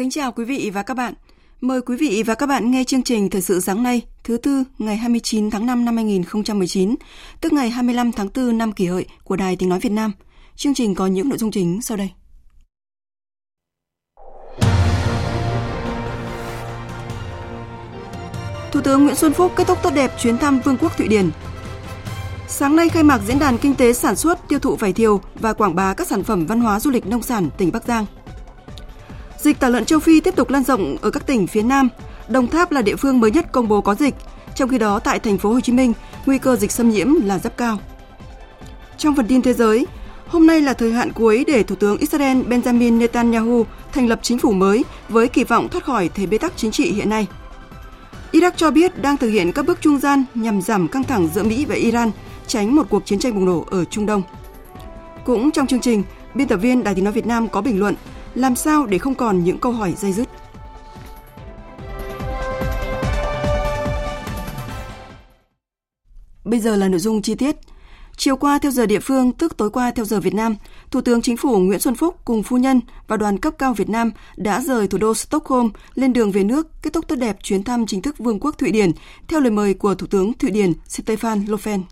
Kính chào quý vị và các bạn. Mời quý vị và các bạn nghe chương trình Thời sự sáng nay, thứ tư, ngày 29 tháng 5 năm 2019, tức ngày 25 tháng 4 năm kỷ hợi của Đài Tiếng Nói Việt Nam. Chương trình có những nội dung chính sau đây. Thủ tướng Nguyễn Xuân Phúc kết thúc tốt đẹp chuyến thăm Vương quốc Thụy Điển. Sáng nay khai mạc diễn đàn kinh tế sản xuất, tiêu thụ vải thiều và quảng bá các sản phẩm văn hóa du lịch nông sản tỉnh Bắc Giang. Dịch tả lợn châu Phi tiếp tục lan rộng ở các tỉnh phía Nam. Đồng Tháp là địa phương mới nhất công bố có dịch, trong khi đó tại thành phố Hồ Chí Minh, nguy cơ dịch xâm nhiễm là rất cao. Trong phần tin thế giới, hôm nay là thời hạn cuối để Thủ tướng Israel Benjamin Netanyahu thành lập chính phủ mới với kỳ vọng thoát khỏi thế bế tắc chính trị hiện nay. Iraq cho biết đang thực hiện các bước trung gian nhằm giảm căng thẳng giữa Mỹ và Iran, tránh một cuộc chiến tranh bùng nổ ở Trung Đông. Cũng trong chương trình, biên tập viên Đài Tiếng Nói Việt Nam có bình luận làm sao để không còn những câu hỏi dây dứt. Bây giờ là nội dung chi tiết. Chiều qua theo giờ địa phương, tức tối qua theo giờ Việt Nam, Thủ tướng Chính phủ Nguyễn Xuân Phúc cùng phu nhân và đoàn cấp cao Việt Nam đã rời thủ đô Stockholm lên đường về nước, kết thúc tốt đẹp chuyến thăm chính thức Vương quốc Thụy Điển theo lời mời của Thủ tướng Thụy Điển Stefan Löfven.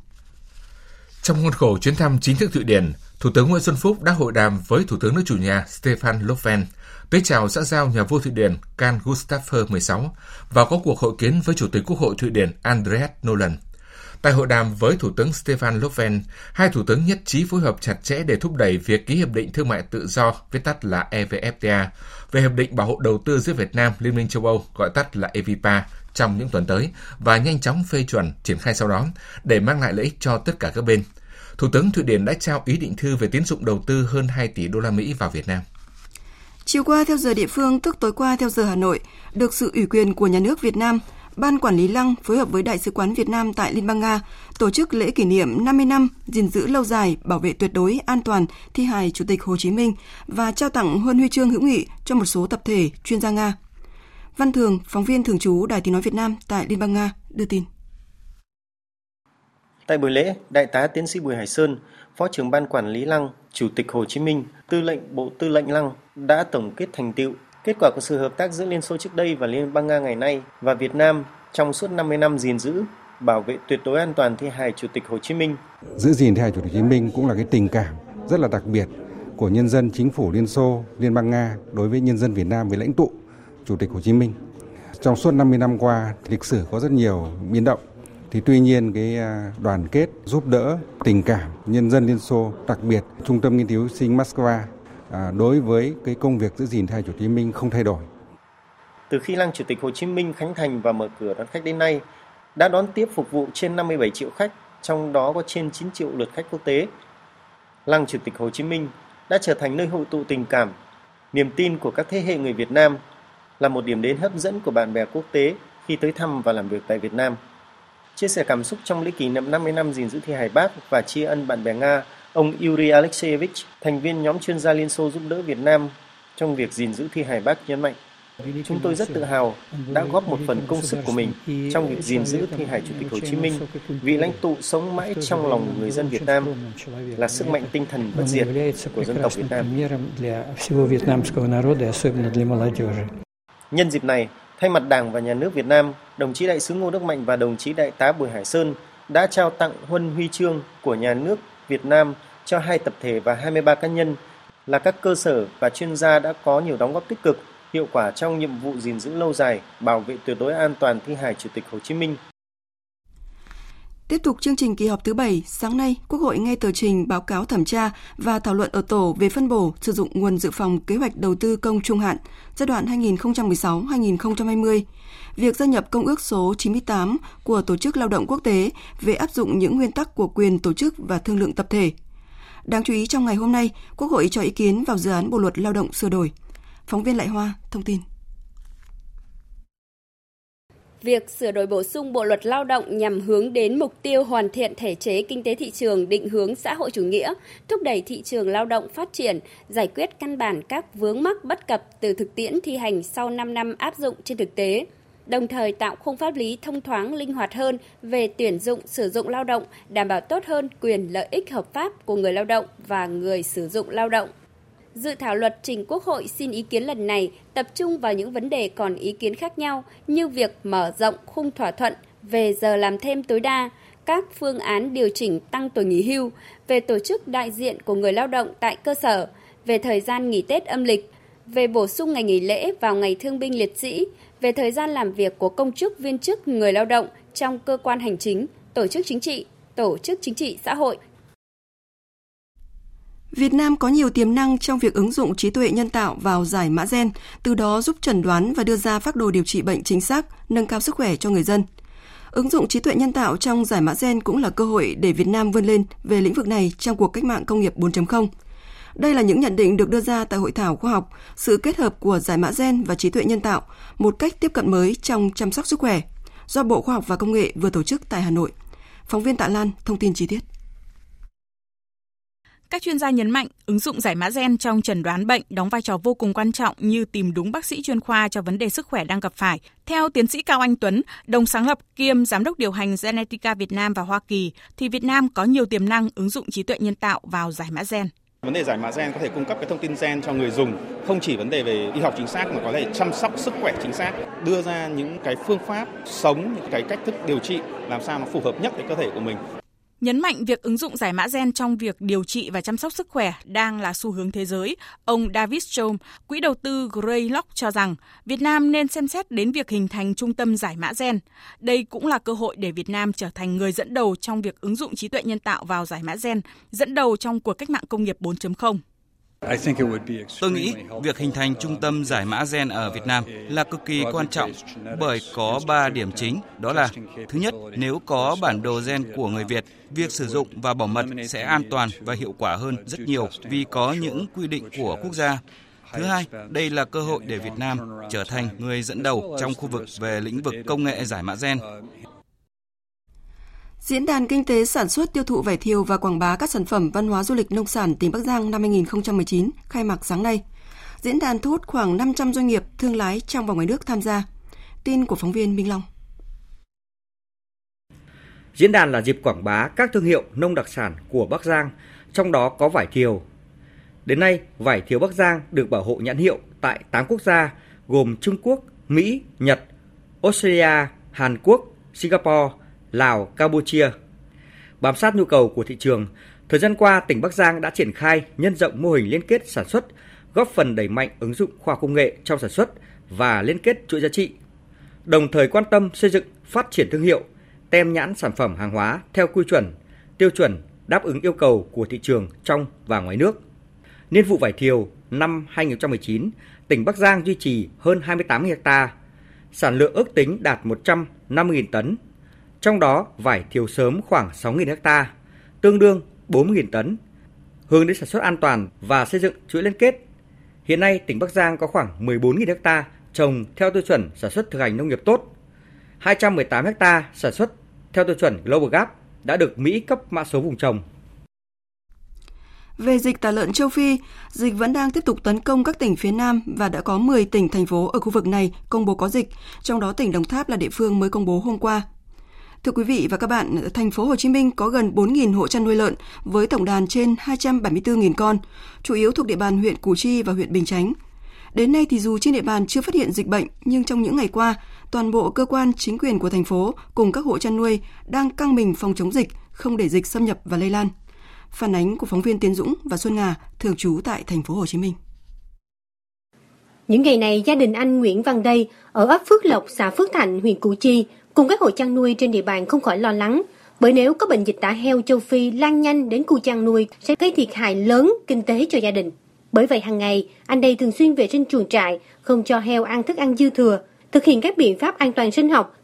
Trong khuôn khổ chuyến thăm chính thức Thụy Điển, Thủ tướng Nguyễn Xuân Phúc đã hội đàm với Thủ tướng nước chủ nhà Stefan Löfven, tới chào xã giao nhà vua Thụy Điển Carl Gustaf 16 và có cuộc hội kiến với Chủ tịch Quốc hội Thụy Điển Andreas Nolan. Tại hội đàm với Thủ tướng Stefan Löfven, hai thủ tướng nhất trí phối hợp chặt chẽ để thúc đẩy việc ký hiệp định thương mại tự do, viết tắt là EVFTA, về hiệp định bảo hộ đầu tư giữa Việt Nam, Liên minh châu Âu, gọi tắt là EVPA, trong những tuần tới và nhanh chóng phê chuẩn triển khai sau đó để mang lại lợi ích cho tất cả các bên. Thủ tướng Thụy Điển đã trao ý định thư về tín dụng đầu tư hơn 2 tỷ đô la Mỹ vào Việt Nam. Chiều qua theo giờ địa phương, tức tối qua theo giờ Hà Nội, được sự ủy quyền của nhà nước Việt Nam, Ban Quản lý Lăng phối hợp với Đại sứ quán Việt Nam tại Liên bang Nga tổ chức lễ kỷ niệm 50 năm gìn giữ lâu dài, bảo vệ tuyệt đối an toàn thi hài Chủ tịch Hồ Chí Minh và trao tặng huân huy chương hữu nghị cho một số tập thể chuyên gia Nga. Văn Thường, phóng viên thường trú Đài Tiếng Nói Việt Nam tại Liên bang Nga, đưa tin. Tại buổi lễ, Đại tá Tiến sĩ Bùi Hải Sơn, Phó trưởng Ban Quản lý Lăng, Chủ tịch Hồ Chí Minh, Tư lệnh Bộ Tư lệnh Lăng đã tổng kết thành tựu, kết quả của sự hợp tác giữa Liên Xô trước đây và Liên bang Nga ngày nay và Việt Nam trong suốt 50 năm gìn giữ, bảo vệ tuyệt đối an toàn thi hài Chủ tịch Hồ Chí Minh. Giữ gìn thi hài Chủ tịch Hồ Chí Minh cũng là cái tình cảm rất là đặc biệt của nhân dân chính phủ Liên Xô, Liên bang Nga đối với nhân dân Việt Nam với lãnh tụ Chủ tịch Hồ Chí Minh. Trong suốt 50 năm qua, lịch sử có rất nhiều biến động thì tuy nhiên cái à, đoàn kết giúp đỡ tình cảm nhân dân Liên Xô đặc biệt trung tâm nghiên cứu sinh Moscow à, đối với cái công việc giữ gìn theo Chủ tịch Hồ Chí Minh không thay đổi. Từ khi lăng Chủ tịch Hồ Chí Minh khánh thành và mở cửa đón khách đến nay, đã đón tiếp phục vụ trên 57 triệu khách, trong đó có trên 9 triệu lượt khách quốc tế. Lăng Chủ tịch Hồ Chí Minh đã trở thành nơi hội tụ tình cảm, niềm tin của các thế hệ người Việt Nam, là một điểm đến hấp dẫn của bạn bè quốc tế khi tới thăm và làm việc tại Việt Nam. Chia sẻ cảm xúc trong lễ kỷ niệm 50 năm gìn giữ thi hài Bác và tri ân bạn bè Nga, ông Yuri Alexeyevich, thành viên nhóm chuyên gia Liên Xô giúp đỡ Việt Nam trong việc gìn giữ thi hài Bác nhấn mạnh. Chúng tôi rất tự hào đã góp một phần công sức của mình trong việc gìn giữ thi hài Chủ tịch Hồ Chí Minh, vị lãnh tụ sống mãi trong lòng người dân Việt Nam, là sức mạnh tinh thần bất diệt của dân tộc Việt Nam. Nhân dịp này, thay mặt Đảng và Nhà nước Việt Nam, đồng chí đại sứ Ngô Đức Mạnh và đồng chí đại tá Bùi Hải Sơn đã trao tặng huân huy chương của Nhà nước Việt Nam cho hai tập thể và 23 cá nhân là các cơ sở và chuyên gia đã có nhiều đóng góp tích cực, hiệu quả trong nhiệm vụ gìn giữ lâu dài, bảo vệ tuyệt đối an toàn thi hài Chủ tịch Hồ Chí Minh. Tiếp tục chương trình kỳ họp thứ 7, sáng nay, Quốc hội nghe tờ trình báo cáo thẩm tra và thảo luận ở tổ về phân bổ sử dụng nguồn dự phòng kế hoạch đầu tư công trung hạn giai đoạn 2016-2020, việc gia nhập Công ước số 98 của Tổ chức Lao động Quốc tế về áp dụng những nguyên tắc của quyền tổ chức và thương lượng tập thể. Đáng chú ý trong ngày hôm nay, Quốc hội cho ý kiến vào dự án Bộ luật Lao động sửa đổi. Phóng viên Lại Hoa thông tin. Việc sửa đổi bổ sung Bộ luật Lao động nhằm hướng đến mục tiêu hoàn thiện thể chế kinh tế thị trường định hướng xã hội chủ nghĩa, thúc đẩy thị trường lao động phát triển, giải quyết căn bản các vướng mắc bất cập từ thực tiễn thi hành sau 5 năm áp dụng trên thực tế đồng thời tạo khung pháp lý thông thoáng linh hoạt hơn về tuyển dụng sử dụng lao động, đảm bảo tốt hơn quyền lợi ích hợp pháp của người lao động và người sử dụng lao động. Dự thảo luật trình Quốc hội xin ý kiến lần này tập trung vào những vấn đề còn ý kiến khác nhau như việc mở rộng khung thỏa thuận về giờ làm thêm tối đa, các phương án điều chỉnh tăng tuổi nghỉ hưu, về tổ chức đại diện của người lao động tại cơ sở, về thời gian nghỉ Tết âm lịch, về bổ sung ngày nghỉ lễ vào ngày thương binh liệt sĩ, về thời gian làm việc của công chức viên chức người lao động trong cơ quan hành chính, tổ chức chính trị, tổ chức chính trị xã hội. Việt Nam có nhiều tiềm năng trong việc ứng dụng trí tuệ nhân tạo vào giải mã gen, từ đó giúp chẩn đoán và đưa ra phác đồ điều trị bệnh chính xác, nâng cao sức khỏe cho người dân. Ứng dụng trí tuệ nhân tạo trong giải mã gen cũng là cơ hội để Việt Nam vươn lên về lĩnh vực này trong cuộc cách mạng công nghiệp 4.0. Đây là những nhận định được đưa ra tại hội thảo khoa học sự kết hợp của giải mã gen và trí tuệ nhân tạo, một cách tiếp cận mới trong chăm sóc sức khỏe, do Bộ Khoa học và Công nghệ vừa tổ chức tại Hà Nội. Phóng viên Tạ Lan thông tin chi tiết. Các chuyên gia nhấn mạnh, ứng dụng giải mã gen trong chẩn đoán bệnh đóng vai trò vô cùng quan trọng như tìm đúng bác sĩ chuyên khoa cho vấn đề sức khỏe đang gặp phải. Theo tiến sĩ Cao Anh Tuấn, đồng sáng lập kiêm giám đốc điều hành Genetica Việt Nam và Hoa Kỳ, thì Việt Nam có nhiều tiềm năng ứng dụng trí tuệ nhân tạo vào giải mã gen. Vấn đề giải mã gen có thể cung cấp cái thông tin gen cho người dùng, không chỉ vấn đề về y học chính xác mà có thể chăm sóc sức khỏe chính xác, đưa ra những cái phương pháp sống, những cái cách thức điều trị làm sao nó phù hợp nhất với cơ thể của mình. Nhấn mạnh việc ứng dụng giải mã gen trong việc điều trị và chăm sóc sức khỏe đang là xu hướng thế giới, ông David Strom, quỹ đầu tư Greylock cho rằng Việt Nam nên xem xét đến việc hình thành trung tâm giải mã gen. Đây cũng là cơ hội để Việt Nam trở thành người dẫn đầu trong việc ứng dụng trí tuệ nhân tạo vào giải mã gen, dẫn đầu trong cuộc cách mạng công nghiệp 4.0. Tôi nghĩ việc hình thành trung tâm giải mã gen ở Việt Nam là cực kỳ quan trọng bởi có 3 điểm chính, đó là thứ nhất, nếu có bản đồ gen của người Việt, việc sử dụng và bảo mật sẽ an toàn và hiệu quả hơn rất nhiều vì có những quy định của quốc gia. Thứ hai, đây là cơ hội để Việt Nam trở thành người dẫn đầu trong khu vực về lĩnh vực công nghệ giải mã gen. Diễn đàn Kinh tế sản xuất tiêu thụ vải thiều và quảng bá các sản phẩm văn hóa du lịch nông sản tỉnh Bắc Giang năm 2019 khai mạc sáng nay. Diễn đàn thu hút khoảng 500 doanh nghiệp, thương lái trong và ngoài nước tham gia. Tin của phóng viên Minh Long. Diễn đàn là dịp quảng bá các thương hiệu nông đặc sản của Bắc Giang, trong đó có vải thiều. Đến nay, vải thiều Bắc Giang được bảo hộ nhãn hiệu tại 8 quốc gia gồm Trung Quốc, Mỹ, Nhật, Australia, Hàn Quốc, Singapore, Lào, Campuchia. Bám sát nhu cầu của thị trường, thời gian qua tỉnh Bắc Giang đã triển khai nhân rộng mô hình liên kết sản xuất, góp phần đẩy mạnh ứng dụng khoa công nghệ trong sản xuất và liên kết chuỗi giá trị. Đồng thời quan tâm xây dựng, phát triển thương hiệu, tem nhãn sản phẩm hàng hóa theo quy chuẩn, tiêu chuẩn đáp ứng yêu cầu của thị trường trong và ngoài nước. Niên vụ vải thiều năm 2019, tỉnh Bắc Giang duy trì hơn 28 ha, sản lượng ước tính đạt 150.000 tấn, trong đó vải thiều sớm khoảng 6.000 ha, tương đương 40.000 tấn, hướng đến sản xuất an toàn và xây dựng chuỗi liên kết. Hiện nay, tỉnh Bắc Giang có khoảng 14.000 ha trồng theo tiêu chuẩn sản xuất thực hành nông nghiệp tốt. 218 ha sản xuất theo tiêu chuẩn Global Gap đã được Mỹ cấp mã số vùng trồng. Về dịch tả lợn châu Phi, dịch vẫn đang tiếp tục tấn công các tỉnh phía Nam và đã có 10 tỉnh, thành phố ở khu vực này công bố có dịch, trong đó tỉnh Đồng Tháp là địa phương mới công bố hôm qua Thưa quý vị và các bạn, thành phố Hồ Chí Minh có gần 4.000 hộ chăn nuôi lợn với tổng đàn trên 274.000 con, chủ yếu thuộc địa bàn huyện Củ Chi và huyện Bình Chánh. Đến nay thì dù trên địa bàn chưa phát hiện dịch bệnh, nhưng trong những ngày qua, toàn bộ cơ quan chính quyền của thành phố cùng các hộ chăn nuôi đang căng mình phòng chống dịch, không để dịch xâm nhập và lây lan. Phản ánh của phóng viên Tiến Dũng và Xuân Ngà, thường trú tại thành phố Hồ Chí Minh. Những ngày này, gia đình anh Nguyễn Văn Đây ở ấp Phước Lộc, xã Phước Thạnh, huyện Củ Chi cùng các hộ chăn nuôi trên địa bàn không khỏi lo lắng Bởi nếu có bệnh dịch tả heo châu Phi lan nhanh đến khu chăn nuôi sẽ gây thiệt hại lớn kinh tế cho gia đình. Bởi vậy hàng ngày, anh đây thường xuyên vệ sinh chuồng trại, không cho heo ăn thức ăn dư thừa, thực hiện các biện pháp an toàn sinh học.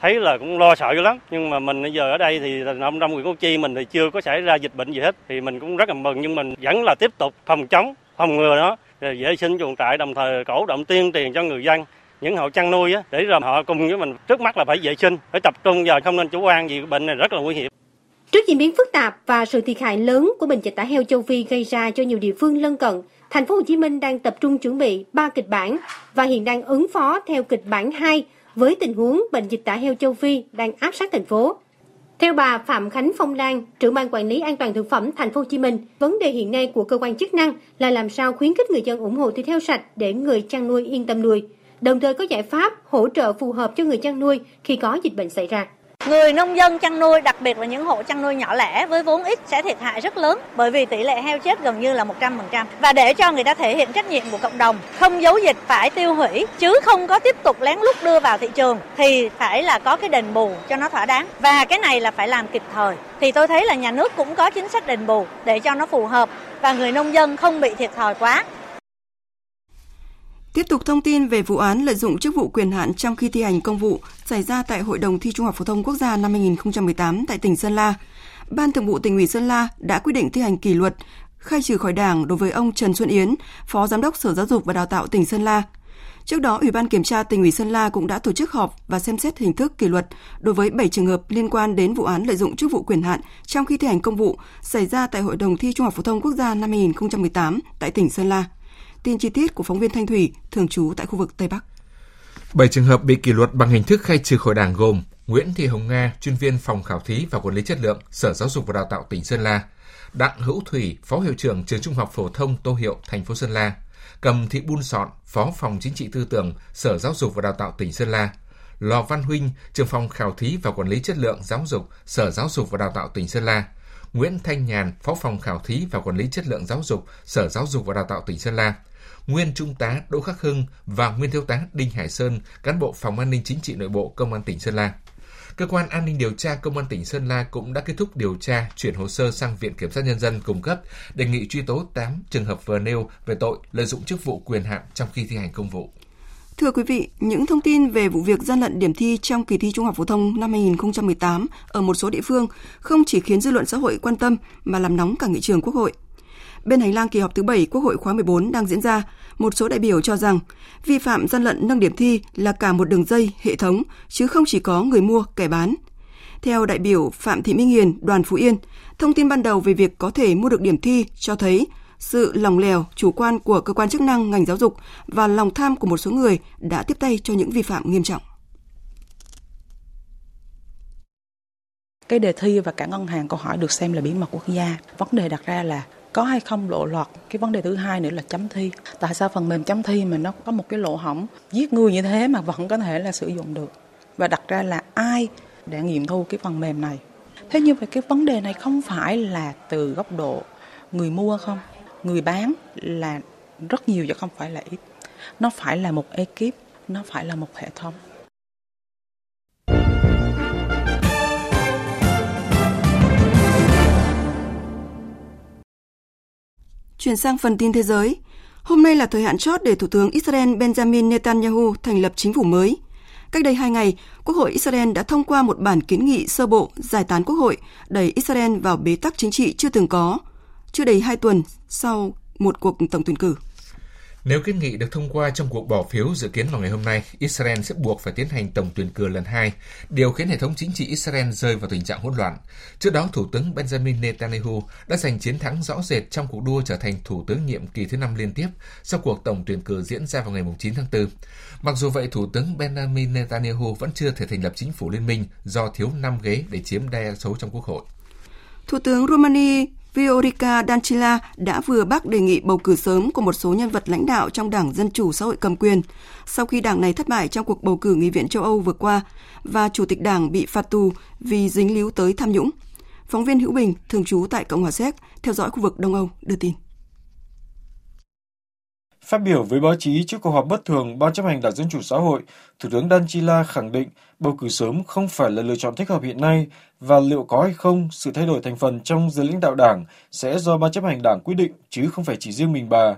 Thấy là cũng lo sợ lắm, nhưng mà mình bây giờ ở đây thì trong trong huyện Củ Chi mình thì chưa có xảy ra dịch bệnh gì hết, thì mình cũng rất là mừng nhưng mình vẫn là tiếp tục phòng chống, phòng ngừa nó, vệ sinh chuồng trại đồng thời cổ động tuyên truyền cho người dân những hộ chăn nuôi á, để rồi họ cùng với mình trước mắt là phải vệ sinh, phải tập trung vào không nên chủ quan vì bệnh này rất là nguy hiểm. Trước diễn biến phức tạp và sự thiệt hại lớn của bệnh dịch tả heo châu Phi gây ra cho nhiều địa phương lân cận, thành phố Hồ Chí Minh đang tập trung chuẩn bị 3 kịch bản và hiện đang ứng phó theo kịch bản 2 với tình huống bệnh dịch tả heo châu Phi đang áp sát thành phố. Theo bà Phạm Khánh Phong Lan, trưởng ban quản lý an toàn thực phẩm thành phố Hồ Chí Minh, vấn đề hiện nay của cơ quan chức năng là làm sao khuyến khích người dân ủng hộ thịt heo sạch để người chăn nuôi yên tâm nuôi, đồng thời có giải pháp hỗ trợ phù hợp cho người chăn nuôi khi có dịch bệnh xảy ra. Người nông dân chăn nuôi, đặc biệt là những hộ chăn nuôi nhỏ lẻ với vốn ít sẽ thiệt hại rất lớn bởi vì tỷ lệ heo chết gần như là 100%. Và để cho người ta thể hiện trách nhiệm của cộng đồng, không giấu dịch phải tiêu hủy chứ không có tiếp tục lén lút đưa vào thị trường thì phải là có cái đền bù cho nó thỏa đáng. Và cái này là phải làm kịp thời. Thì tôi thấy là nhà nước cũng có chính sách đền bù để cho nó phù hợp và người nông dân không bị thiệt thòi quá. Tiếp tục thông tin về vụ án lợi dụng chức vụ quyền hạn trong khi thi hành công vụ xảy ra tại Hội đồng thi Trung học phổ thông quốc gia năm 2018 tại tỉnh Sơn La. Ban Thường vụ tỉnh ủy Sơn La đã quyết định thi hành kỷ luật, khai trừ khỏi Đảng đối với ông Trần Xuân Yến, Phó Giám đốc Sở Giáo dục và Đào tạo tỉnh Sơn La. Trước đó, Ủy ban Kiểm tra tỉnh ủy Sơn La cũng đã tổ chức họp và xem xét hình thức kỷ luật đối với 7 trường hợp liên quan đến vụ án lợi dụng chức vụ quyền hạn trong khi thi hành công vụ xảy ra tại Hội đồng thi Trung học phổ thông quốc gia năm 2018 tại tỉnh Sơn La. Tin chi tiết của phóng viên Thanh Thủy, thường trú tại khu vực Tây Bắc. Bảy trường hợp bị kỷ luật bằng hình thức khai trừ khỏi đảng gồm Nguyễn Thị Hồng Nga, chuyên viên phòng khảo thí và quản lý chất lượng, Sở Giáo dục và Đào tạo tỉnh Sơn La, Đặng Hữu Thủy, Phó hiệu trưởng trường Trung học phổ thông Tô Hiệu, thành phố Sơn La, Cầm Thị Bun Sọn, Phó phòng chính trị tư tưởng, Sở Giáo dục và Đào tạo tỉnh Sơn La, Lò Văn Huynh, trưởng phòng khảo thí và quản lý chất lượng giáo dục, Sở Giáo dục và Đào tạo tỉnh Sơn La, Nguyễn Thanh Nhàn, Phó phòng khảo thí và quản lý chất lượng giáo dục, Sở Giáo dục và Đào tạo tỉnh Sơn La, nguyên Trung tá Đỗ Khắc Hưng và nguyên Thiếu tá Đinh Hải Sơn, cán bộ Phòng An ninh Chính trị Nội bộ Công an tỉnh Sơn La. Cơ quan An ninh điều tra Công an tỉnh Sơn La cũng đã kết thúc điều tra, chuyển hồ sơ sang Viện Kiểm sát Nhân dân cung cấp, đề nghị truy tố 8 trường hợp vừa nêu về tội lợi dụng chức vụ quyền hạn trong khi thi hành công vụ. Thưa quý vị, những thông tin về vụ việc gian lận điểm thi trong kỳ thi Trung học phổ thông năm 2018 ở một số địa phương không chỉ khiến dư luận xã hội quan tâm mà làm nóng cả nghị trường Quốc hội. Bên hành lang kỳ họp thứ 7 Quốc hội khóa 14 đang diễn ra, một số đại biểu cho rằng vi phạm gian lận nâng điểm thi là cả một đường dây, hệ thống, chứ không chỉ có người mua, kẻ bán. Theo đại biểu Phạm Thị Minh Hiền, đoàn Phú Yên, thông tin ban đầu về việc có thể mua được điểm thi cho thấy sự lòng lèo, chủ quan của cơ quan chức năng ngành giáo dục và lòng tham của một số người đã tiếp tay cho những vi phạm nghiêm trọng. Cái đề thi và cả ngân hàng câu hỏi được xem là bí mật quốc gia. Vấn đề đặt ra là có hay không lộ lọt cái vấn đề thứ hai nữa là chấm thi. Tại sao phần mềm chấm thi mà nó có một cái lỗ hỏng giết người như thế mà vẫn có thể là sử dụng được. Và đặt ra là ai để nghiệm thu cái phần mềm này? Thế nhưng mà cái vấn đề này không phải là từ góc độ người mua không? Người bán là rất nhiều chứ không phải là ít. Nó phải là một ekip, nó phải là một hệ thống. Chuyển sang phần tin thế giới. Hôm nay là thời hạn chót để Thủ tướng Israel Benjamin Netanyahu thành lập chính phủ mới. Cách đây hai ngày, Quốc hội Israel đã thông qua một bản kiến nghị sơ bộ giải tán Quốc hội, đẩy Israel vào bế tắc chính trị chưa từng có, chưa đầy hai tuần sau một cuộc tổng tuyển cử. Nếu kiến nghị được thông qua trong cuộc bỏ phiếu dự kiến vào ngày hôm nay, Israel sẽ buộc phải tiến hành tổng tuyển cử lần hai, điều khiến hệ thống chính trị Israel rơi vào tình trạng hỗn loạn. Trước đó, Thủ tướng Benjamin Netanyahu đã giành chiến thắng rõ rệt trong cuộc đua trở thành Thủ tướng nhiệm kỳ thứ năm liên tiếp sau cuộc tổng tuyển cử diễn ra vào ngày 9 tháng 4. Mặc dù vậy, Thủ tướng Benjamin Netanyahu vẫn chưa thể thành lập chính phủ liên minh do thiếu 5 ghế để chiếm đa số trong Quốc hội. Thủ tướng Romania Viorica Dancila đã vừa bác đề nghị bầu cử sớm của một số nhân vật lãnh đạo trong Đảng Dân Chủ Xã hội cầm quyền sau khi đảng này thất bại trong cuộc bầu cử Nghị viện châu Âu vừa qua và Chủ tịch đảng bị phạt tù vì dính líu tới tham nhũng. Phóng viên Hữu Bình, thường trú tại Cộng hòa Séc, theo dõi khu vực Đông Âu, đưa tin. Phát biểu với báo chí trước cuộc họp bất thường Ban chấp hành Đảng Dân Chủ Xã hội, Thủ tướng Danchila khẳng định bầu cử sớm không phải là lựa chọn thích hợp hiện nay và liệu có hay không sự thay đổi thành phần trong giới lãnh đạo đảng sẽ do Ban chấp hành Đảng quyết định chứ không phải chỉ riêng mình bà.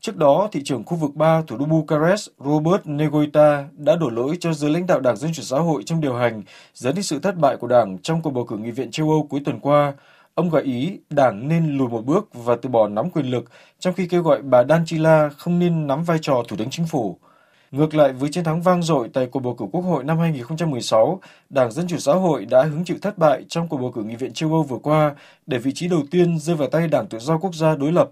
Trước đó, thị trưởng khu vực 3 thủ đô Bucharest Robert Negoita đã đổ lỗi cho giới lãnh đạo Đảng Dân Chủ Xã hội trong điều hành, dẫn đến sự thất bại của Đảng trong cuộc bầu cử nghị viện châu Âu cuối tuần qua. Ông gợi ý Đảng nên lùi một bước và từ bỏ nắm quyền lực, trong khi kêu gọi bà Danchila không nên nắm vai trò Thủ tướng Chính phủ. Ngược lại với chiến thắng vang dội tại cuộc bầu cử Quốc hội năm 2016, Đảng Dân Chủ Xã hội đã hứng chịu thất bại trong cuộc bầu cử Nghị viện châu Âu vừa qua để vị trí đầu tiên rơi vào tay Đảng Tự do Quốc gia đối lập.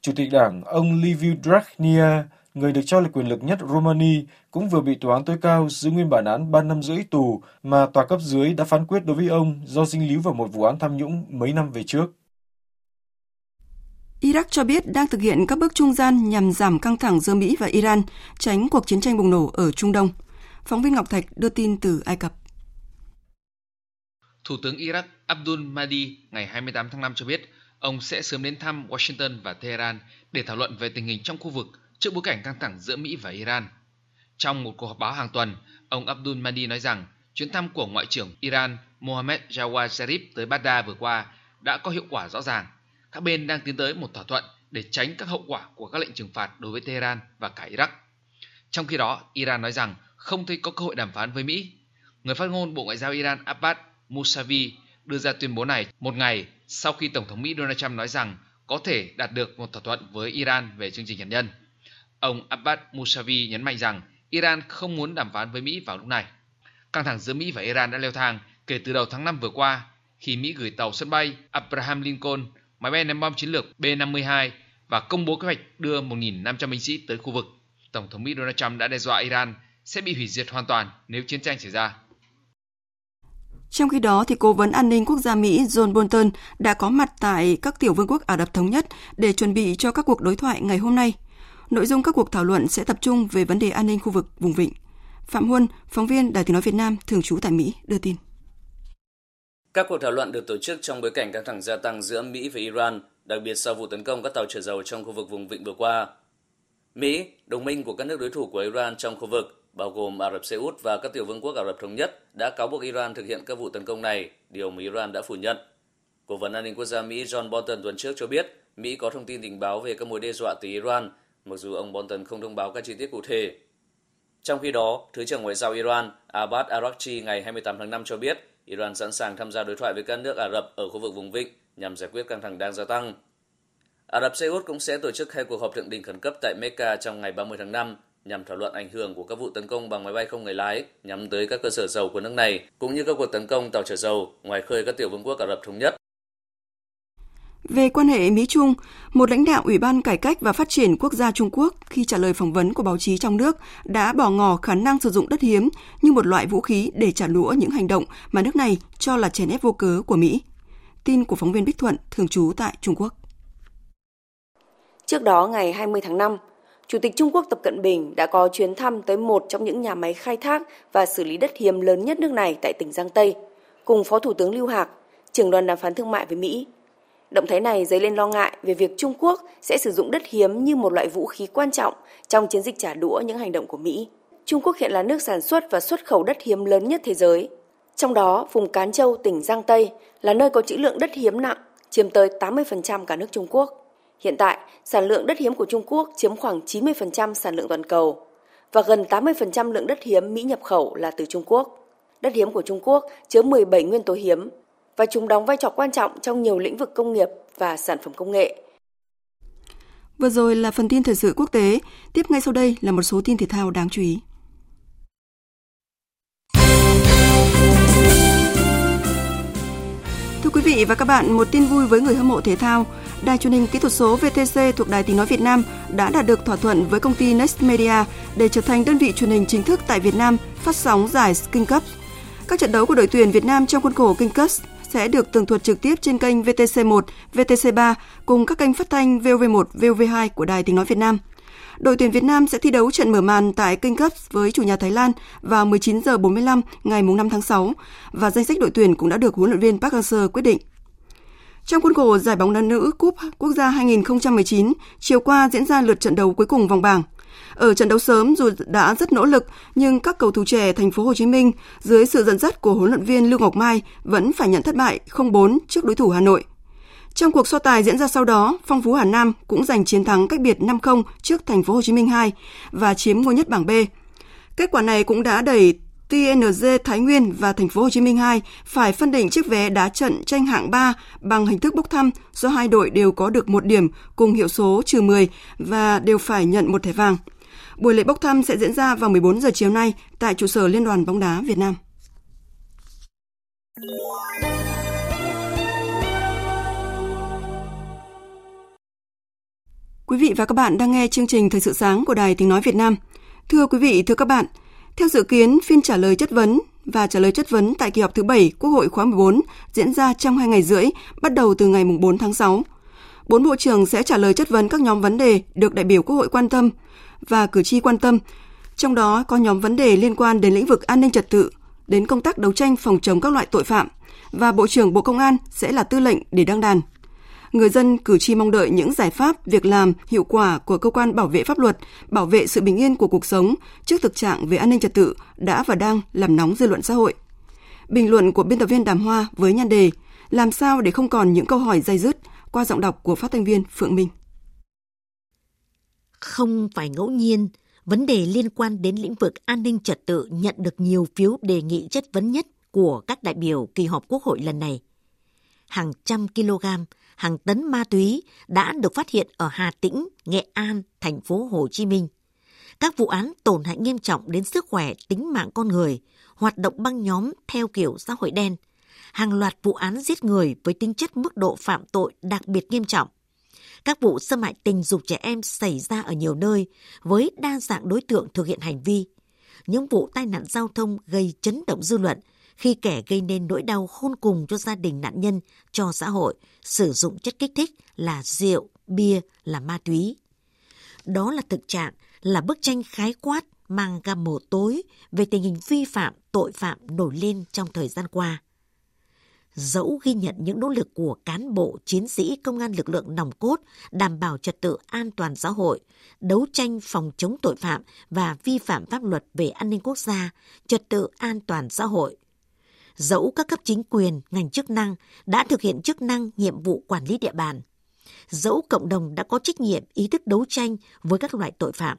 Chủ tịch Đảng, ông Liviu Dragnea, người được cho là quyền lực nhất Romania, cũng vừa bị tòa án tối cao giữ nguyên bản án 3 năm rưỡi tù mà tòa cấp dưới đã phán quyết đối với ông do dính líu vào một vụ án tham nhũng mấy năm về trước. Iraq cho biết đang thực hiện các bước trung gian nhằm giảm căng thẳng giữa Mỹ và Iran, tránh cuộc chiến tranh bùng nổ ở Trung Đông. Phóng viên Ngọc Thạch đưa tin từ Ai Cập. Thủ tướng Iraq Abdul Mahdi ngày 28 tháng 5 cho biết ông sẽ sớm đến thăm Washington và Tehran để thảo luận về tình hình trong khu vực trước bối cảnh căng thẳng giữa Mỹ và Iran. Trong một cuộc họp báo hàng tuần, ông Abdul Mahdi nói rằng chuyến thăm của Ngoại trưởng Iran Mohammad Jawad Zarif tới Baghdad vừa qua đã có hiệu quả rõ ràng. Các bên đang tiến tới một thỏa thuận để tránh các hậu quả của các lệnh trừng phạt đối với Tehran và cả Iraq. Trong khi đó, Iran nói rằng không thấy có cơ hội đàm phán với Mỹ. Người phát ngôn Bộ Ngoại giao Iran Abbas Mousavi đưa ra tuyên bố này một ngày sau khi Tổng thống Mỹ Donald Trump nói rằng có thể đạt được một thỏa thuận với Iran về chương trình hạt nhân. Ông Abbas Mousavi nhấn mạnh rằng Iran không muốn đàm phán với Mỹ vào lúc này. Căng thẳng giữa Mỹ và Iran đã leo thang kể từ đầu tháng 5 vừa qua khi Mỹ gửi tàu sân bay Abraham Lincoln, máy bay ném bom chiến lược B-52 và công bố kế hoạch đưa 1.500 binh sĩ tới khu vực. Tổng thống Mỹ Donald Trump đã đe dọa Iran sẽ bị hủy diệt hoàn toàn nếu chiến tranh xảy ra. Trong khi đó, thì Cố vấn An ninh Quốc gia Mỹ John Bolton đã có mặt tại các tiểu vương quốc Ả Rập Thống Nhất để chuẩn bị cho các cuộc đối thoại ngày hôm nay. Nội dung các cuộc thảo luận sẽ tập trung về vấn đề an ninh khu vực vùng vịnh. Phạm Huân, phóng viên Đài tiếng nói Việt Nam thường trú tại Mỹ đưa tin. Các cuộc thảo luận được tổ chức trong bối cảnh căng thẳng gia tăng giữa Mỹ và Iran, đặc biệt sau vụ tấn công các tàu chở dầu trong khu vực vùng vịnh vừa qua. Mỹ, đồng minh của các nước đối thủ của Iran trong khu vực, bao gồm Ả Rập Xê Út và các tiểu vương quốc Ả Rập Thống Nhất, đã cáo buộc Iran thực hiện các vụ tấn công này, điều mà Iran đã phủ nhận. Cố vấn an ninh quốc gia Mỹ John Bolton tuần trước cho biết Mỹ có thông tin tình báo về các mối đe dọa từ Iran, mặc dù ông Bolton không thông báo các chi tiết cụ thể. Trong khi đó, Thứ trưởng Ngoại giao Iran Abbas Araghchi ngày 28 tháng 5 cho biết Iran sẵn sàng tham gia đối thoại với các nước Ả Rập ở khu vực vùng vịnh nhằm giải quyết căng thẳng đang gia tăng. Ả Rập Xê Út cũng sẽ tổ chức hai cuộc họp thượng đỉnh khẩn cấp tại Mecca trong ngày 30 tháng 5 nhằm thảo luận ảnh hưởng của các vụ tấn công bằng máy bay không người lái nhắm tới các cơ sở dầu của nước này, cũng như các cuộc tấn công tàu chở dầu ngoài khơi các tiểu vương quốc Ả Rập Thống Nhất. Về quan hệ Mỹ-Trung, một lãnh đạo Ủy ban Cải cách và Phát triển Quốc gia Trung Quốc khi trả lời phỏng vấn của báo chí trong nước đã bỏ ngỏ khả năng sử dụng đất hiếm như một loại vũ khí để trả đũa những hành động mà nước này cho là chèn ép vô cớ của Mỹ. Tin của phóng viên Bích Thuận, thường trú tại Trung Quốc. Trước đó, ngày 20 tháng 5, Chủ tịch Trung Quốc Tập Cận Bình đã có chuyến thăm tới một trong những nhà máy khai thác và xử lý đất hiếm lớn nhất nước này tại tỉnh Giang Tây, cùng Phó Thủ tướng Lưu Hạc, trưởng đoàn đàm phán thương mại với Mỹ. Động thái này dấy lên lo ngại về việc Trung Quốc sẽ sử dụng đất hiếm như một loại vũ khí quan trọng trong chiến dịch trả đũa những hành động của Mỹ. Trung Quốc hiện là nước sản xuất và xuất khẩu đất hiếm lớn nhất thế giới. Trong đó, vùng Cán Châu, tỉnh Giang Tây là nơi có trữ lượng đất hiếm nặng, chiếm tới 80% cả nước Trung Quốc. Hiện tại, sản lượng đất hiếm của Trung Quốc chiếm khoảng 90% sản lượng toàn cầu và gần 80% lượng đất hiếm Mỹ nhập khẩu là từ Trung Quốc. Đất hiếm của Trung Quốc chứa 17 nguyên tố hiếm và chúng đóng vai trò quan trọng trong nhiều lĩnh vực công nghiệp và sản phẩm công nghệ. Vừa rồi là phần tin thời sự quốc tế, tiếp ngay sau đây là một số tin thể thao đáng chú ý. Thưa quý vị và các bạn, một tin vui với người hâm mộ thể thao. Đài truyền hình kỹ thuật số VTC thuộc Đài Tiếng Nói Việt Nam đã đạt được thỏa thuận với công ty Next Media để trở thành đơn vị truyền hình chính thức tại Việt Nam phát sóng giải King Cup. Các trận đấu của đội tuyển Việt Nam trong khuôn khổ King Cup sẽ được tường thuật trực tiếp trên kênh VTC1, VTC3 cùng các kênh phát thanh VOV1, VOV2 của Đài Tiếng Nói Việt Nam. Đội tuyển Việt Nam sẽ thi đấu trận mở màn tại kênh cấp với chủ nhà Thái Lan vào 19 giờ 45 ngày 5 tháng 6 và danh sách đội tuyển cũng đã được huấn luyện viên Park Hang-seo quyết định. Trong khuôn khổ giải bóng đá nữ Cúp Quốc gia 2019, chiều qua diễn ra lượt trận đấu cuối cùng vòng bảng. Ở trận đấu sớm dù đã rất nỗ lực, nhưng các cầu thủ trẻ thành phố Hồ Chí Minh dưới sự dẫn dắt của huấn luyện viên Lưu Ngọc Mai vẫn phải nhận thất bại 0-4 trước đối thủ Hà Nội. Trong cuộc so tài diễn ra sau đó, Phong Phú Hà Nam cũng giành chiến thắng cách biệt 5-0 trước thành phố Hồ Chí Minh 2 và chiếm ngôi nhất bảng B. Kết quả này cũng đã đẩy TNG Thái Nguyên và Thành phố Hồ Chí Minh 2 phải phân định chiếc vé đá trận tranh hạng 3 bằng hình thức bốc thăm do hai đội đều có được một điểm cùng hiệu số trừ 10 và đều phải nhận một thẻ vàng. Buổi lễ bốc thăm sẽ diễn ra vào 14 giờ chiều nay tại trụ sở Liên đoàn bóng đá Việt Nam. Quý vị và các bạn đang nghe chương trình Thời sự sáng của Đài Tiếng Nói Việt Nam. Thưa quý vị, thưa các bạn, theo dự kiến, phiên trả lời chất vấn và trả lời chất vấn tại kỳ họp thứ 7 Quốc hội khóa 14 diễn ra trong 2 ngày rưỡi, bắt đầu từ ngày 4 tháng 6. Bốn bộ trưởng sẽ trả lời chất vấn các nhóm vấn đề được đại biểu Quốc hội quan tâm và cử tri quan tâm, trong đó có nhóm vấn đề liên quan đến lĩnh vực an ninh trật tự, đến công tác đấu tranh phòng chống các loại tội phạm và Bộ trưởng Bộ Công an sẽ là tư lệnh để đăng đàn người dân cử tri mong đợi những giải pháp, việc làm hiệu quả của cơ quan bảo vệ pháp luật, bảo vệ sự bình yên của cuộc sống trước thực trạng về an ninh trật tự đã và đang làm nóng dư luận xã hội. Bình luận của biên tập viên Đàm Hoa với nhan đề Làm sao để không còn những câu hỏi dây dứt qua giọng đọc của phát thanh viên Phượng Minh. Không phải ngẫu nhiên, vấn đề liên quan đến lĩnh vực an ninh trật tự nhận được nhiều phiếu đề nghị chất vấn nhất của các đại biểu kỳ họp Quốc hội lần này. Hàng trăm kg hàng tấn ma túy đã được phát hiện ở Hà Tĩnh, Nghệ An, thành phố Hồ Chí Minh. Các vụ án tổn hại nghiêm trọng đến sức khỏe, tính mạng con người, hoạt động băng nhóm theo kiểu xã hội đen, hàng loạt vụ án giết người với tính chất mức độ phạm tội đặc biệt nghiêm trọng. Các vụ xâm hại tình dục trẻ em xảy ra ở nhiều nơi với đa dạng đối tượng thực hiện hành vi. Những vụ tai nạn giao thông gây chấn động dư luận khi kẻ gây nên nỗi đau khôn cùng cho gia đình nạn nhân, cho xã hội, sử dụng chất kích thích là rượu, bia, là ma túy. Đó là thực trạng, là bức tranh khái quát mang gam màu tối về tình hình vi phạm, tội phạm nổi lên trong thời gian qua. Dẫu ghi nhận những nỗ lực của cán bộ, chiến sĩ, công an lực lượng nòng cốt đảm bảo trật tự an toàn xã hội, đấu tranh phòng chống tội phạm và vi phạm pháp luật về an ninh quốc gia, trật tự an toàn xã hội, dẫu các cấp chính quyền, ngành chức năng đã thực hiện chức năng nhiệm vụ quản lý địa bàn, dẫu cộng đồng đã có trách nhiệm ý thức đấu tranh với các loại tội phạm,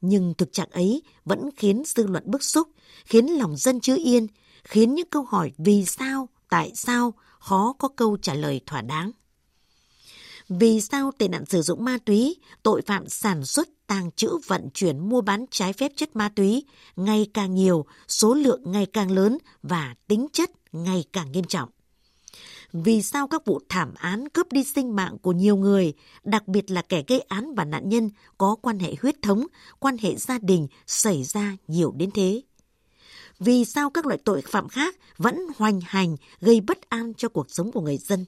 nhưng thực trạng ấy vẫn khiến dư luận bức xúc, khiến lòng dân chưa yên, khiến những câu hỏi vì sao, tại sao khó có câu trả lời thỏa đáng. Vì sao tệ nạn sử dụng ma túy, tội phạm sản xuất, tàng trữ, vận chuyển, mua bán trái phép chất ma túy ngày càng nhiều, số lượng ngày càng lớn và tính chất ngày càng nghiêm trọng? Vì sao các vụ thảm án cướp đi sinh mạng của nhiều người, đặc biệt là kẻ gây án và nạn nhân có quan hệ huyết thống, quan hệ gia đình xảy ra nhiều đến thế? Vì sao các loại tội phạm khác vẫn hoành hành gây bất an cho cuộc sống của người dân?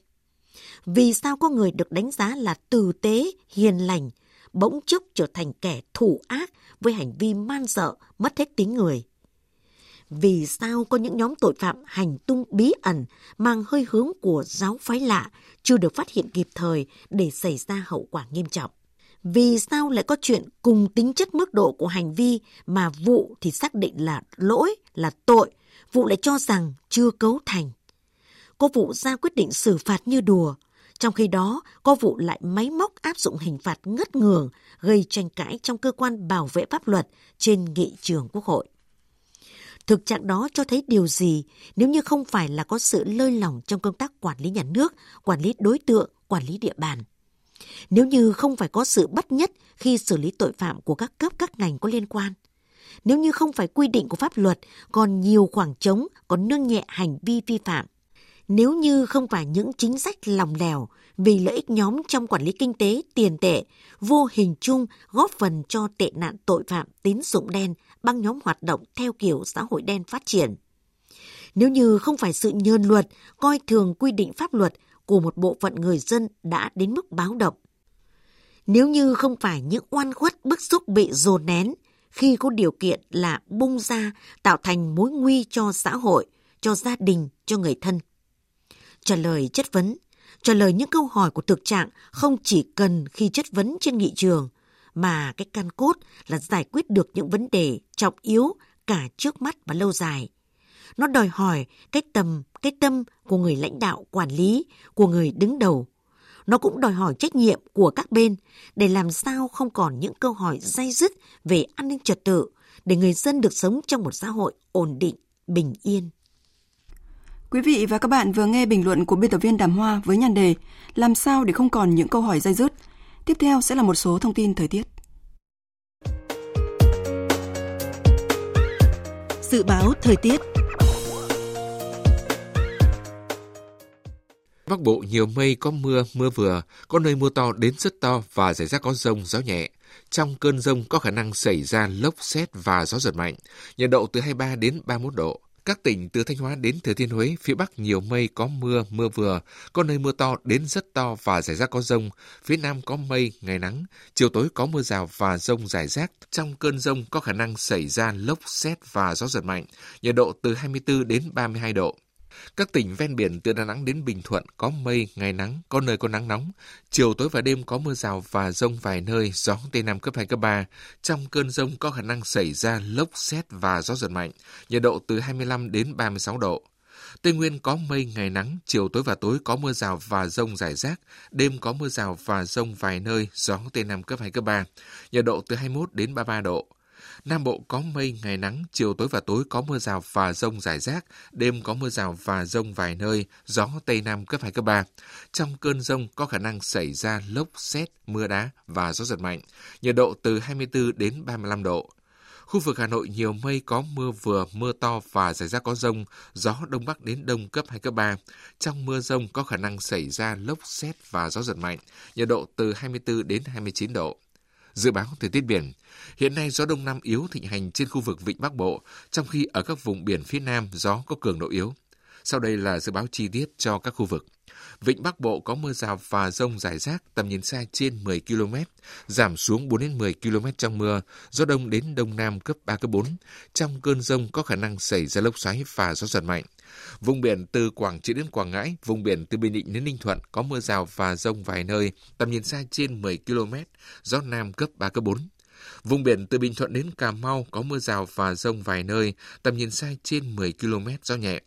Vì sao có người được đánh giá là tử tế, hiền lành, bỗng chốc trở thành kẻ thủ ác với hành vi man sợ, mất hết tính người? Vì sao có những nhóm tội phạm hành tung bí ẩn mang hơi hướng của giáo phái lạ chưa được phát hiện kịp thời để xảy ra hậu quả nghiêm trọng? Vì sao lại có chuyện cùng tính chất mức độ của hành vi mà vụ thì xác định là lỗi, là tội, vụ lại cho rằng chưa cấu thành? Có vụ ra quyết định xử phạt như đùa, trong khi đó, có vụ lại máy móc áp dụng hình phạt ngất ngường, gây tranh cãi trong cơ quan bảo vệ pháp luật trên nghị trường Quốc hội. Thực trạng đó cho thấy điều gì nếu như không phải là có sự lơi lỏng trong công tác quản lý nhà nước, quản lý đối tượng, quản lý địa bàn. Nếu như không phải có sự bất nhất khi xử lý tội phạm của các cấp các ngành có liên quan. Nếu như không phải quy định của pháp luật còn nhiều khoảng trống, còn nương nhẹ hành vi vi phạm nếu như không phải những chính sách lòng lẻo vì lợi ích nhóm trong quản lý kinh tế, tiền tệ, vô hình chung góp phần cho tệ nạn tội phạm tín dụng đen, băng nhóm hoạt động theo kiểu xã hội đen phát triển. Nếu như không phải sự nhơn luật, coi thường quy định pháp luật của một bộ phận người dân đã đến mức báo động. Nếu như không phải những oan khuất bức xúc bị dồn nén khi có điều kiện là bung ra tạo thành mối nguy cho xã hội, cho gia đình, cho người thân trả lời chất vấn, Trả lời những câu hỏi của thực trạng không chỉ cần khi chất vấn trên nghị trường, mà cái căn cốt là giải quyết được những vấn đề trọng yếu cả trước mắt và lâu dài. Nó đòi hỏi cái tầm, cái tâm của người lãnh đạo quản lý, của người đứng đầu. Nó cũng đòi hỏi trách nhiệm của các bên để làm sao không còn những câu hỏi dây dứt về an ninh trật tự để người dân được sống trong một xã hội ổn định, bình yên. Quý vị và các bạn vừa nghe bình luận của biên tập viên Đàm Hoa với nhan đề Làm sao để không còn những câu hỏi dây dứt. Tiếp theo sẽ là một số thông tin thời tiết. Dự báo thời tiết Bắc Bộ nhiều mây có mưa, mưa vừa, có nơi mưa to đến rất to và rải rác có rông, gió nhẹ. Trong cơn rông có khả năng xảy ra lốc xét và gió giật mạnh, nhiệt độ từ 23 đến 31 độ. Các tỉnh từ Thanh Hóa đến Thừa Thiên Huế, phía Bắc nhiều mây có mưa, mưa vừa, có nơi mưa to đến rất to và rải rác có rông. Phía Nam có mây, ngày nắng, chiều tối có mưa rào và rông rải rác. Trong cơn rông có khả năng xảy ra lốc xét và gió giật mạnh, nhiệt độ từ 24 đến 32 độ. Các tỉnh ven biển từ Đà Nẵng đến Bình Thuận có mây, ngày nắng, có nơi có nắng nóng. Chiều tối và đêm có mưa rào và rông vài nơi, gió Tây Nam cấp 2, cấp 3. Trong cơn rông có khả năng xảy ra lốc xét và gió giật mạnh, nhiệt độ từ 25 đến 36 độ. Tây Nguyên có mây, ngày nắng, chiều tối và tối có mưa rào và rông rải rác, đêm có mưa rào và rông vài nơi, gió Tây Nam cấp 2, cấp 3, nhiệt độ từ 21 đến 33 độ. Nam Bộ có mây, ngày nắng, chiều tối và tối có mưa rào và rông rải rác, đêm có mưa rào và rông vài nơi, gió Tây Nam cấp 2, cấp 3. Trong cơn rông có khả năng xảy ra lốc, xét, mưa đá và gió giật mạnh, nhiệt độ từ 24 đến 35 độ. Khu vực Hà Nội nhiều mây có mưa vừa, mưa to và rải rác có rông, gió đông bắc đến đông cấp 2, cấp 3. Trong mưa rông có khả năng xảy ra lốc xét và gió giật mạnh, nhiệt độ từ 24 đến 29 độ. Dự báo thời tiết biển, hiện nay gió đông nam yếu thịnh hành trên khu vực vịnh Bắc Bộ, trong khi ở các vùng biển phía Nam gió có cường độ yếu. Sau đây là dự báo chi tiết cho các khu vực. Vịnh Bắc Bộ có mưa rào và rông rải rác, tầm nhìn xa trên 10 km, giảm xuống 4 đến 10 km trong mưa, gió đông đến đông nam cấp 3 cấp 4. Trong cơn rông có khả năng xảy ra lốc xoáy và gió giật mạnh. Vùng biển từ Quảng Trị đến Quảng Ngãi, vùng biển từ Bình Định đến Ninh Thuận có mưa rào và rông vài nơi, tầm nhìn xa trên 10 km, gió Nam cấp 3, cấp 4. Vùng biển từ Bình Thuận đến Cà Mau có mưa rào và rông vài nơi, tầm nhìn xa trên 10 km, gió nhẹ.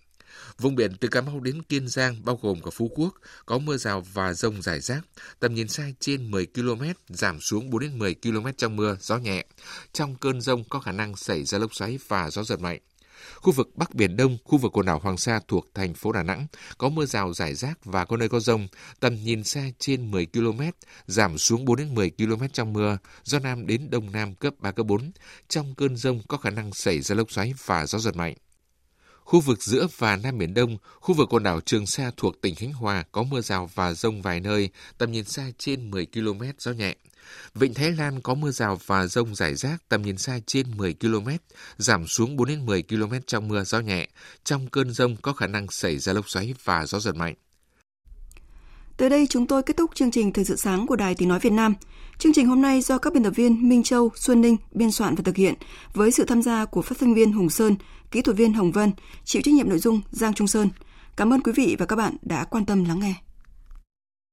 Vùng biển từ Cà Mau đến Kiên Giang bao gồm cả Phú Quốc có mưa rào và rông rải rác, tầm nhìn xa trên 10 km, giảm xuống 4 đến 10 km trong mưa, gió nhẹ. Trong cơn rông có khả năng xảy ra lốc xoáy và gió giật mạnh. Khu vực Bắc Biển Đông, khu vực quần đảo Hoàng Sa thuộc thành phố Đà Nẵng có mưa rào rải rác và có nơi có rông, tầm nhìn xa trên 10 km, giảm xuống 4 đến 10 km trong mưa, gió Nam đến Đông Nam cấp 3, cấp 4. Trong cơn rông có khả năng xảy ra lốc xoáy và gió giật mạnh. Khu vực giữa và Nam Biển Đông, khu vực quần đảo Trường Sa thuộc tỉnh Khánh Hòa có mưa rào và rông vài nơi, tầm nhìn xa trên 10 km, gió nhẹ. Vịnh Thái Lan có mưa rào và rông rải rác tầm nhìn xa trên 10 km, giảm xuống 4 đến 10 km trong mưa gió nhẹ. Trong cơn rông có khả năng xảy ra lốc xoáy và gió giật mạnh. Tới đây chúng tôi kết thúc chương trình Thời sự sáng của Đài Tiếng Nói Việt Nam. Chương trình hôm nay do các biên tập viên Minh Châu, Xuân Ninh biên soạn và thực hiện với sự tham gia của phát thanh viên Hùng Sơn, kỹ thuật viên Hồng Vân, chịu trách nhiệm nội dung Giang Trung Sơn. Cảm ơn quý vị và các bạn đã quan tâm lắng nghe.